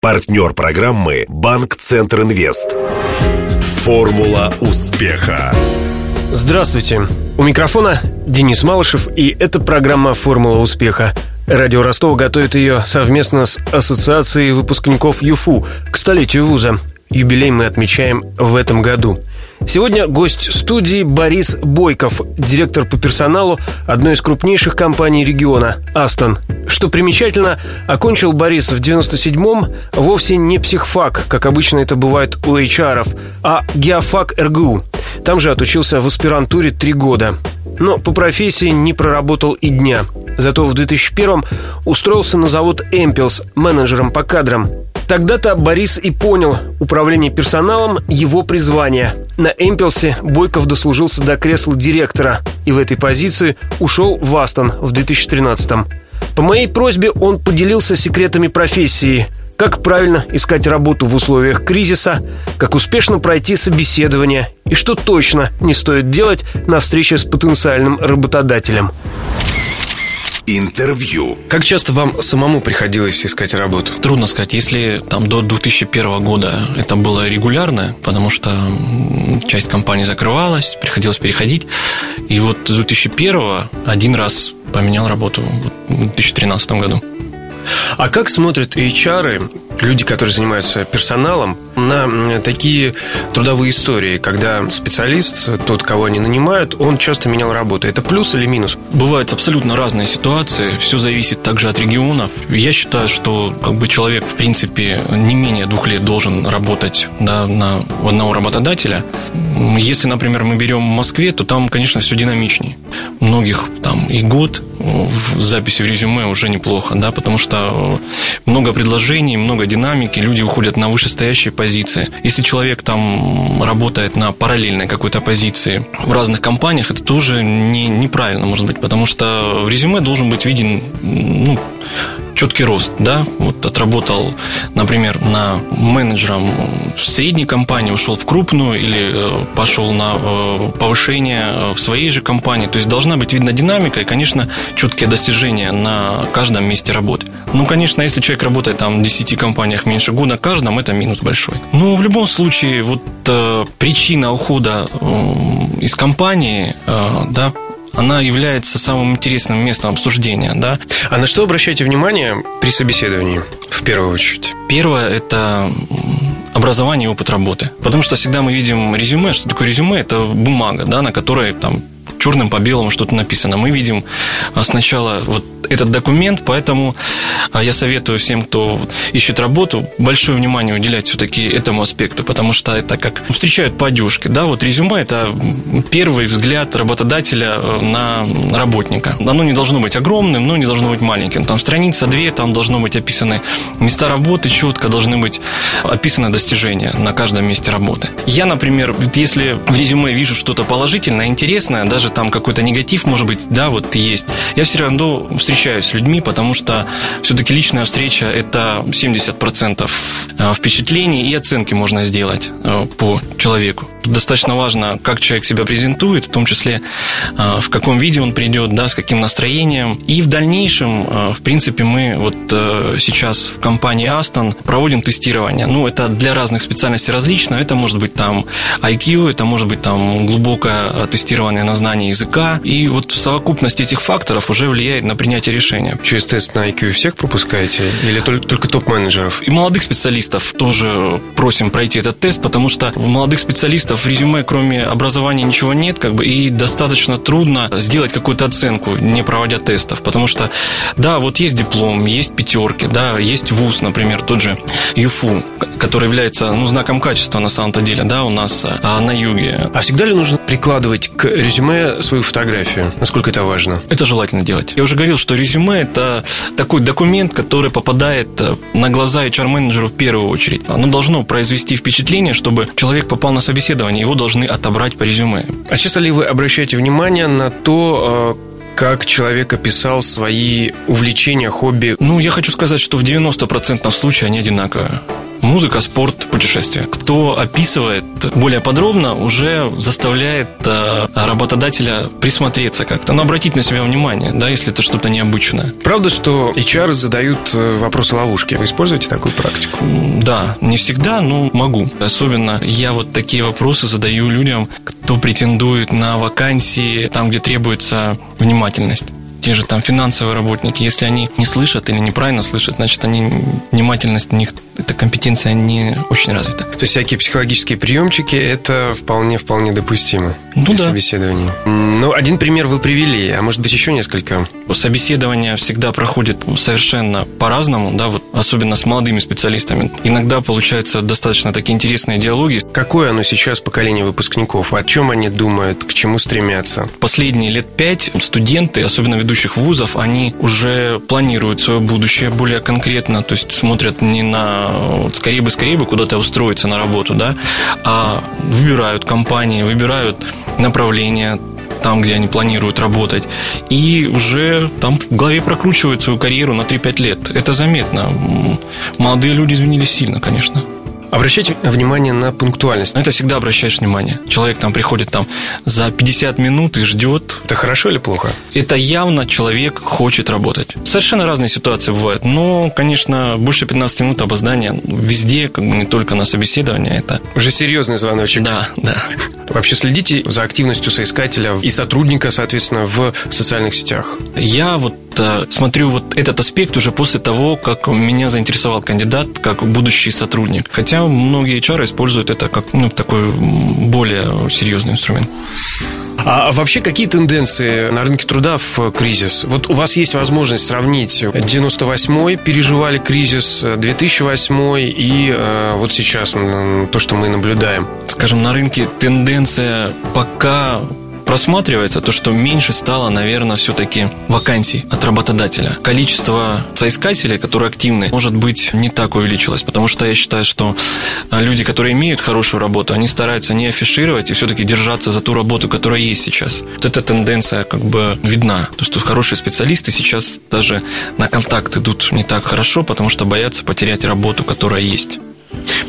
Партнер программы «Банк Центр Инвест». Формула успеха. Здравствуйте. У микрофона Денис Малышев, и это программа «Формула успеха». Радио Ростова готовит ее совместно с Ассоциацией выпускников ЮФУ к столетию вуза. Юбилей мы отмечаем в этом году. Сегодня гость студии Борис Бойков, директор по персоналу одной из крупнейших компаний региона – «Астон». Что примечательно, окончил Борис в 97-м вовсе не психфак, как обычно это бывает у HR, а геофак РГУ. Там же отучился в аспирантуре три года. Но по профессии не проработал и дня. Зато в 2001-м устроился на завод «Эмпилс» менеджером по кадрам. Тогда-то Борис и понял, управление персоналом – его призвание. На Эмпелсе Бойков дослужился до кресла директора и в этой позиции ушел в Астон в 2013-м. По моей просьбе он поделился секретами профессии – как правильно искать работу в условиях кризиса, как успешно пройти собеседование и что точно не стоит делать на встрече с потенциальным работодателем. Интервью. Как часто вам самому приходилось искать работу? Трудно сказать. Если там до 2001 года это было регулярно, потому что часть компании закрывалась, приходилось переходить. И вот с 2001 один раз поменял работу в 2013 году. А как смотрят HR, люди, которые занимаются персоналом, на такие трудовые истории, когда специалист, тот, кого они нанимают, он часто менял работу. Это плюс или минус? Бывают абсолютно разные ситуации. Все зависит также от регионов. Я считаю, что как бы человек, в принципе, не менее двух лет должен работать да, на одного работодателя. Если, например, мы берем в Москве, то там, конечно, все динамичнее. Многих там и год в записи в резюме уже неплохо, да, потому что много предложений, много динамики, люди уходят на вышестоящие позиции. Если человек там работает на параллельной какой-то позиции в разных компаниях, это тоже не, неправильно, может быть, потому что в резюме должен быть виден ну, четкий рост, да, вот отработал, например, на менеджером в средней компании, ушел в крупную или э, пошел на э, повышение э, в своей же компании, то есть должна быть видна динамика и, конечно, четкие достижения на каждом месте работы. Ну, конечно, если человек работает там в 10 компаниях меньше года каждом, это минус большой. Но в любом случае, вот причина ухода из компании, да, она является самым интересным местом обсуждения, да. А на что обращайте внимание при собеседовании, в первую очередь? Первое – это образование и опыт работы. Потому что всегда мы видим резюме. Что такое резюме? Это бумага, да, на которой там черным по белому что-то написано. Мы видим а, сначала вот этот документ, поэтому а, я советую всем, кто ищет работу, большое внимание уделять все-таки этому аспекту, потому что это как встречают по одежке, да, вот резюме – это первый взгляд работодателя э, на работника. Оно не должно быть огромным, но не должно быть маленьким. Там страница две, там должно быть описаны места работы, четко должны быть описаны достижения на каждом месте работы. Я, например, если в резюме вижу что-то положительное, интересное, даже там какой-то негатив, может быть, да, вот есть, я все равно встречаю встречаюсь с людьми, потому что все-таки личная встреча – это 70% э, впечатлений и оценки можно сделать э, по человеку. Достаточно важно, как человек себя презентует, в том числе э, в каком виде он придет, да, с каким настроением. И в дальнейшем, в принципе, мы вот сейчас в компании Aston проводим тестирование. Ну, это для разных специальностей различно. Это может быть там IQ, это может быть там глубокое тестирование на знание языка. И вот совокупность этих факторов уже влияет на принятие решения. Через тест на IQ всех пропускаете или только, только топ-менеджеров? И молодых специалистов тоже просим пройти этот тест, потому что у молодых специалистов в резюме, кроме образования, ничего нет, как бы, и достаточно трудно сделать какую-то оценку, не проводя тестов, потому что, да, вот есть диплом, есть пятерки, да, есть вуз, например, тот же ЮФУ, который является, ну, знаком качества на самом-то деле, да, у нас а, на юге. А всегда ли нужно прикладывать к резюме свою фотографию? Насколько это важно? Это желательно делать. Я уже говорил, что резюме – это такой документ, который попадает э, на глаза HR-менеджеру в первую очередь. Оно должно произвести впечатление, чтобы человек попал на собеседование, его должны отобрать по резюме. А часто ли вы обращаете внимание на то, э, как человек описал свои увлечения, хобби? Ну, я хочу сказать, что в 90% случаев они одинаковые. Музыка, спорт, путешествия. Кто описывает более подробно, уже заставляет э, работодателя присмотреться как-то, но обратить на себя внимание, да, если это что-то необычное. Правда, что HR задают э, вопросы ловушки? Вы используете такую практику? Да, не всегда, но могу. Особенно я вот такие вопросы задаю людям, кто претендует на вакансии там, где требуется внимательность те же там финансовые работники, если они не слышат или неправильно слышат, значит, они внимательность у них эта компетенция не очень развита. То есть всякие психологические приемчики это вполне вполне допустимо ну, для да. собеседования. Ну, один пример вы привели, а может быть еще несколько. Собеседование всегда проходит совершенно по-разному, да, вот особенно с молодыми специалистами. Иногда получаются достаточно такие интересные диалоги. Какое оно сейчас поколение выпускников? О чем они думают? К чему стремятся? Последние лет пять студенты, особенно ведущих вузов, они уже планируют свое будущее более конкретно, то есть смотрят не на вот скорее бы, скорее бы куда-то устроиться на работу, да, а выбирают компании, выбирают направления, там, где они планируют работать, и уже там в голове прокручивают свою карьеру на 3-5 лет. Это заметно. Молодые люди изменились сильно, конечно. Обращайте внимание на пунктуальность. Это всегда обращаешь внимание. Человек там приходит там за 50 минут и ждет. Это хорошо или плохо? Это явно человек хочет работать. Совершенно разные ситуации бывают. Но, конечно, больше 15 минут опоздания везде, как бы не только на собеседование. Это уже серьезный звоночек. Да, да. Вообще следите за активностью соискателя и сотрудника, соответственно, в социальных сетях. Я вот смотрю вот этот аспект уже после того, как меня заинтересовал кандидат как будущий сотрудник. Хотя многие HR используют это как ну, такой более серьезный инструмент. А вообще какие тенденции на рынке труда в кризис? Вот у вас есть возможность сравнить 98-й переживали кризис, 2008 и э, вот сейчас то, что мы наблюдаем. Скажем, на рынке тенденция пока просматривается то, что меньше стало, наверное, все-таки вакансий от работодателя. Количество соискателей, которые активны, может быть, не так увеличилось, потому что я считаю, что а, люди, которые имеют хорошую работу, они стараются не афишировать и все-таки держаться за ту работу, которая есть сейчас. Вот эта тенденция как бы видна. То, что хорошие специалисты сейчас даже на контакт идут не так хорошо, потому что боятся потерять работу, которая есть.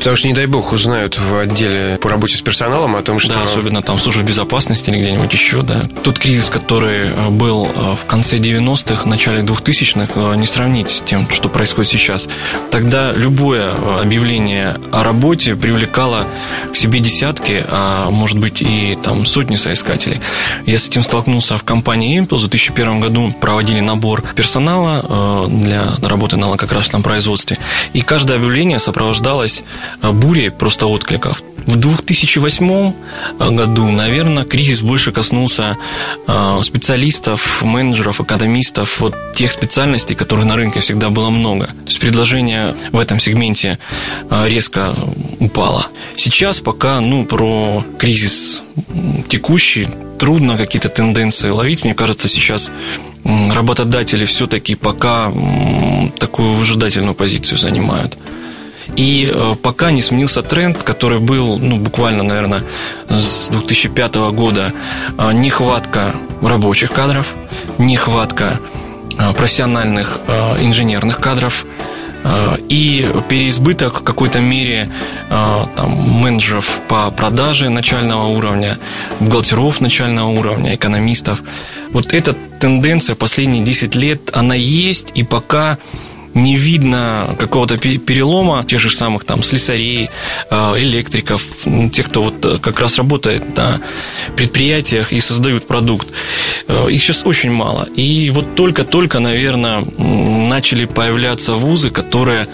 Потому что, не дай бог, узнают в отделе по работе с персоналом о том, что... Да, особенно там служба безопасности или где-нибудь еще, да. Тот кризис, который э, был э, в конце 90-х, начале 2000-х, э, не сравнить с тем, что происходит сейчас. Тогда любое объявление о работе привлекало к себе десятки, а может быть и там сотни соискателей. Я с этим столкнулся в компании Impulse. В 2001 году проводили набор персонала для работы на как раз там производстве. И каждое объявление сопровождалось бурей просто откликов. В 2008 э, году, наверное, кризис больше коснулся э, специалистов, менеджеров, экономистов, вот тех специальностей, которых на рынке всегда было много. То есть предложение в этом сегменте резко упало. Сейчас пока, ну, про кризис текущий трудно какие-то тенденции ловить. Мне кажется, сейчас работодатели все-таки пока такую выжидательную позицию занимают. И э, пока не сменился тренд, который был, ну, буквально, наверное, с 2005 года, э, нехватка рабочих кадров, нехватка э, профессиональных инженерных кадров, и переизбыток в какой-то мере там, менеджеров по продаже начального уровня, бухгалтеров начального уровня, экономистов. Вот эта тенденция последние 10 лет, она есть, и пока не видно какого-то перелома тех же самых там слесарей, э, электриков, тех, кто вот э, как раз работает на предприятиях и создают продукт. Э, их сейчас очень мало. И вот только-только, наверное, начали появляться вузы, которые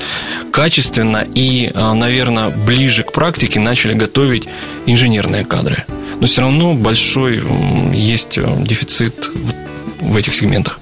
качественно и, наверное, ближе к практике начали готовить инженерные кадры. Но все равно большой есть дефицит в этих сегментах.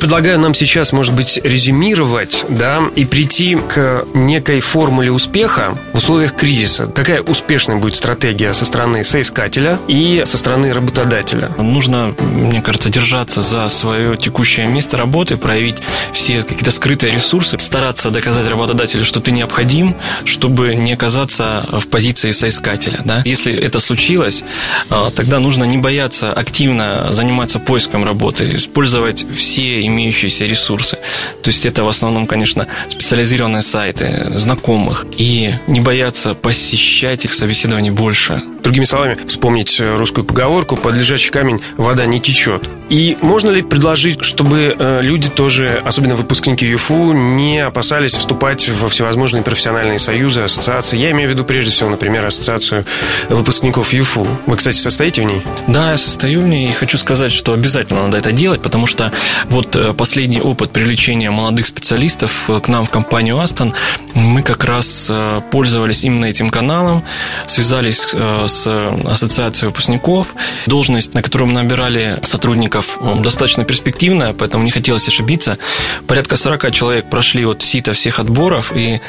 Предлагаю нам сейчас, может быть, резюмировать, да, и прийти к некой формуле успеха в условиях кризиса. Какая успешная будет стратегия со стороны соискателя и со стороны работодателя? Нужно, мне кажется, держаться за свое текущее место работы, проявить все какие-то скрытые ресурсы, стараться доказать работодателю, что ты необходим, чтобы не оказаться в позиции соискателя. Да? Если это случилось, а, тогда нужно не бояться активно заниматься поиском работы, использовать все имеющиеся ресурсы. То есть это в основном, конечно, специализированные сайты знакомых. И не бояться посещать их собеседований больше. Другими словами, вспомнить русскую поговорку «под лежачий камень вода не течет». И можно ли предложить, чтобы э, люди тоже, особенно выпускники ЮФУ, не опасались вступать во всевозможные профессиональные союзы, ассоциации? Я имею в виду прежде всего, например, ассоциацию выпускников ЮФУ. Вы, кстати, состоите в ней? Да, я состою в ней и хочу сказать, что обязательно надо это делать, потому что вот э, последний опыт привлечения молодых специалистов э, к нам в компанию Астон, мы как раз пользовались именно этим каналом, связались с ассоциацией выпускников. Должность, на которую мы набирали сотрудников, достаточно перспективная, поэтому не хотелось ошибиться. Порядка 40 человек прошли вот сито всех отборов, и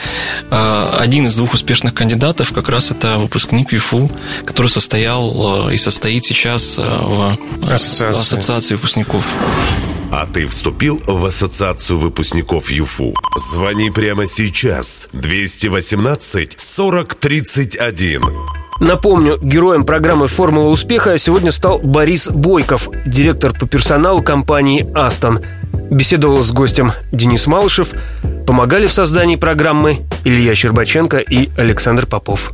э, один из двух успешных кандидатов как раз это выпускник ЮФУ, который состоял э, и состоит сейчас э, в ассоциации, ассоциации выпускников. А ты вступил в ассоциацию выпускников ЮФУ? Звони прямо сейчас. 218 40 31. Напомню, героем программы «Формула успеха» сегодня стал Борис Бойков, директор по персоналу компании «Астон». Беседовал с гостем Денис Малышев. Помогали в создании программы Илья Щербаченко и Александр Попов.